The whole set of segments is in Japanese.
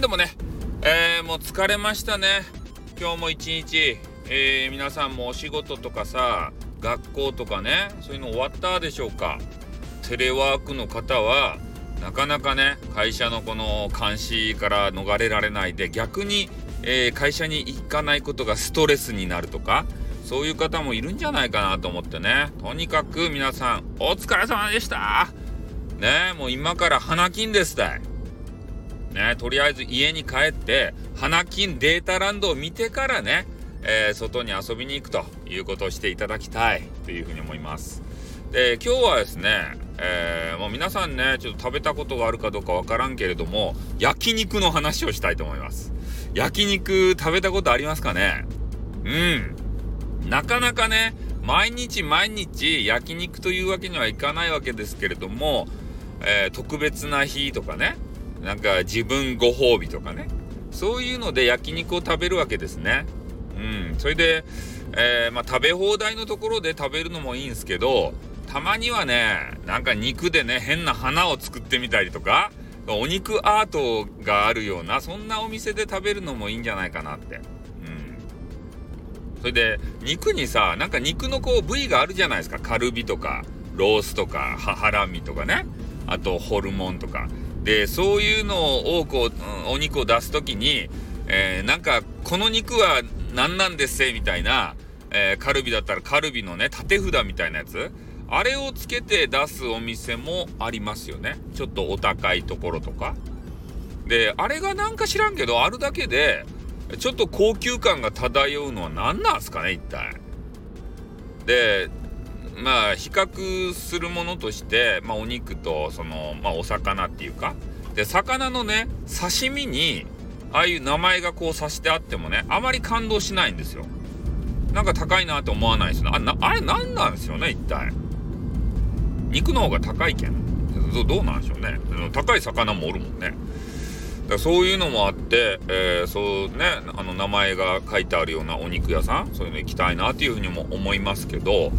はいどうもね、えー、もう疲れましたね。今日も一日、えー、皆さんもお仕事とかさ学校とかねそういうの終わったでしょうか。テレワークの方はなかなかね会社のこの監視から逃れられないで逆に、えー、会社に行かないことがストレスになるとかそういう方もいるんじゃないかなと思ってね。とにかく皆さんお疲れ様でした。ねもう今から花金ですたい。ね、とりあえず家に帰って、花金データランドを見てからね、えー、外に遊びに行くということをしていただきたいというふうに思います。で、今日はですね、えー、もう皆さんね、ちょっと食べたことがあるかどうかわからんけれども、焼肉の話をしたいと思います。焼肉食べたことありますかね？うん。なかなかね、毎日毎日焼肉というわけにはいかないわけですけれども、えー、特別な日とかね、なんか自分ご褒美とかね。そういうので焼肉を食べるわけですね。うん。それで、えー、まあ、食べ放題のところで食べるのもいいんですけどたまにはねなんか肉でね変な花を作ってみたりとかお肉アートがあるようなそんなお店で食べるのもいいんじゃないかなって。うん。それで肉にさなんか肉のこう部位があるじゃないですか。カルビとかロースとかハラミとかね。あとホルモンとか。でそういうのをこうお肉を出す時に、えー、なんかこの肉は何なんですせみたいな、えー、カルビだったらカルビのね縦札みたいなやつ。あれをつけて出すお店もありますよね。ちょっとお高いところとか。であれがなんか知らんけどあるだけでちょっと高級感が漂うのは何なんすかね一体。でまあ比較するものとして、まあ、お肉とその、まあ、お魚っていうか。で魚のね刺身にああいう名前がこう刺してあってもねあまり感動しないんですよ。なんか高いなと思わないですねあなあれ何なんですよね一体。肉の方が高いけん。どうなんでしょうね。高い魚もおるもんね。だそういうのもあって、えー、そうねあの名前が書いてあるようなお肉屋さんそういうの行きたいなっていうふうにも思いますけど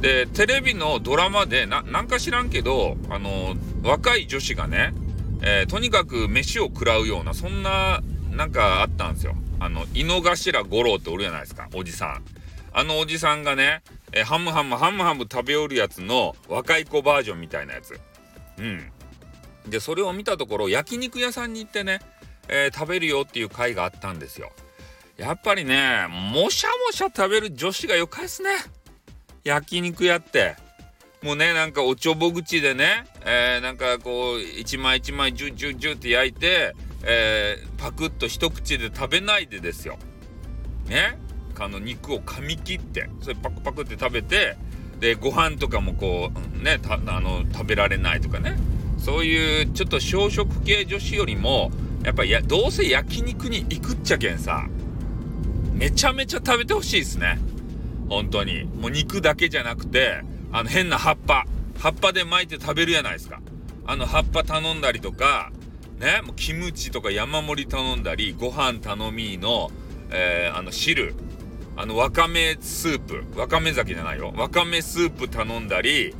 で、テレビのドラマで、な、なんか知らんけど、あの、若い女子がね、えー、とにかく飯を食らうような、そんな、なんかあったんですよ。あの、井の頭五郎っておるじゃないですか、おじさん。あのおじさんがね、えー、ハムハムハムハム食べおるやつの若い子バージョンみたいなやつ。うん。で、それを見たところ、焼肉屋さんに行ってね、えー、食べるよっていう回があったんですよ。やっぱりね、もしゃもしゃ食べる女子がよかいっすね。焼肉屋ってもうねなんかおちょぼ口でね、えー、なんかこう一枚一枚ジュジュジュって焼いて、えー、パクッと一口で食べないでですよ。ね？あの肉を噛み切ってそれパクパクって食べてでご飯とかもこうねあの食べられないとかねそういうちょっと小食系女子よりもやっぱやどうせ焼肉に行くっちゃけんさめちゃめちゃ食べてほしいですね。本当に。もう肉だけじゃなくて、あの変な葉っぱ。葉っぱで巻いて食べるやないですか。あの葉っぱ頼んだりとか、ね、もうキムチとか山盛り頼んだり、ご飯頼みの、えー、あの汁、あのわかめスープ、わかめ酒じゃないよ。わかめスープ頼んだり、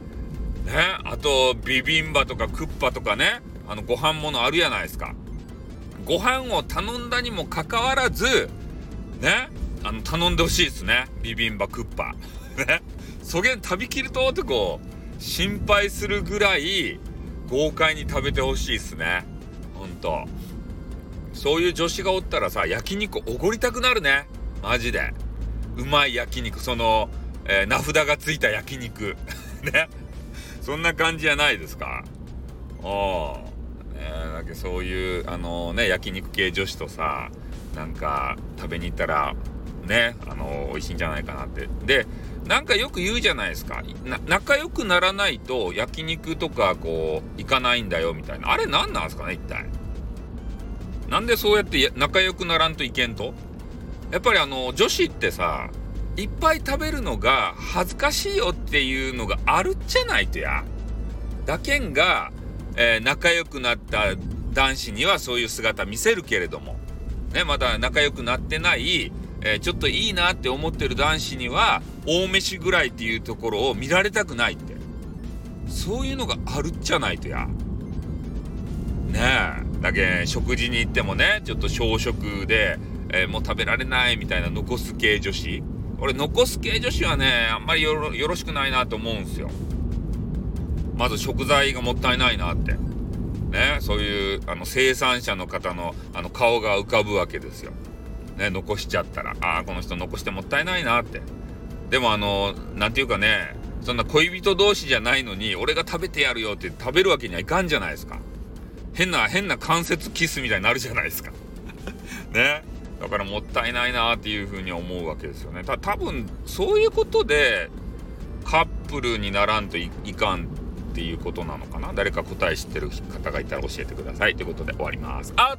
ね、あとビビンバとかクッパとかね、あのご飯物あるやないですか。ご飯を頼んだにもかかわらず、ね、あの、頼んでほしいですね。ビビンバクッパ。ね。そげん食べきるとってこう、心配するぐらい豪快に食べてほしいっすね。ほんと。そういう女子がおったらさ、焼肉おごりたくなるね。マジで。うまい焼肉、その、えー、名札がついた焼肉。ね。そんな感じじゃないですか。ああ。ねだけそういう、あのー、ね、焼肉系女子とさ、なんか食べに行ったらね、あの、美味しいんじゃないかなって。で、なんかよく言うじゃないですか。仲良くならないと焼肉とかこう、行かないんだよみたいな。あれ何なんですかね、一体。なんでそうやって仲良くならんといけんと？やっぱりあの、女子ってさ、いっぱい食べるのが恥ずかしいよっていうのがあるっちゃないとや。だけんが、えー、仲良くなった男子にはそういう姿見せるけれども、ね、まだ仲良くなってない、えー、ちょっといいなって思ってる男子には大飯ぐらいっていうところを見られたくないって。そういうのがあるっちゃないとや。ねえ。だけ食事に行ってもねちょっと小食で、えー、もう食べられないみたいな残す系女子。俺残す系女子はねあんまりよろしくないなと思うんすよ。まず食材がもったいないなって。ねそういうあの生産者の方のあの顔が浮かぶわけですよ。ね残しちゃったらああこの人残してもったいないなって。でもあの何て言うかねそんな恋人同士じゃないのに俺が食べてやるよって食べるわけにはいかんじゃないですか。変な変な関節キスみたいになるじゃないですか。ね。だからもったいないなっていうふうに思うわけですよね。た多分そういうことでカップルにならんといかんっていうことなのかな。誰か答え知ってる方がいたら教えてください。ということで終わります。あっ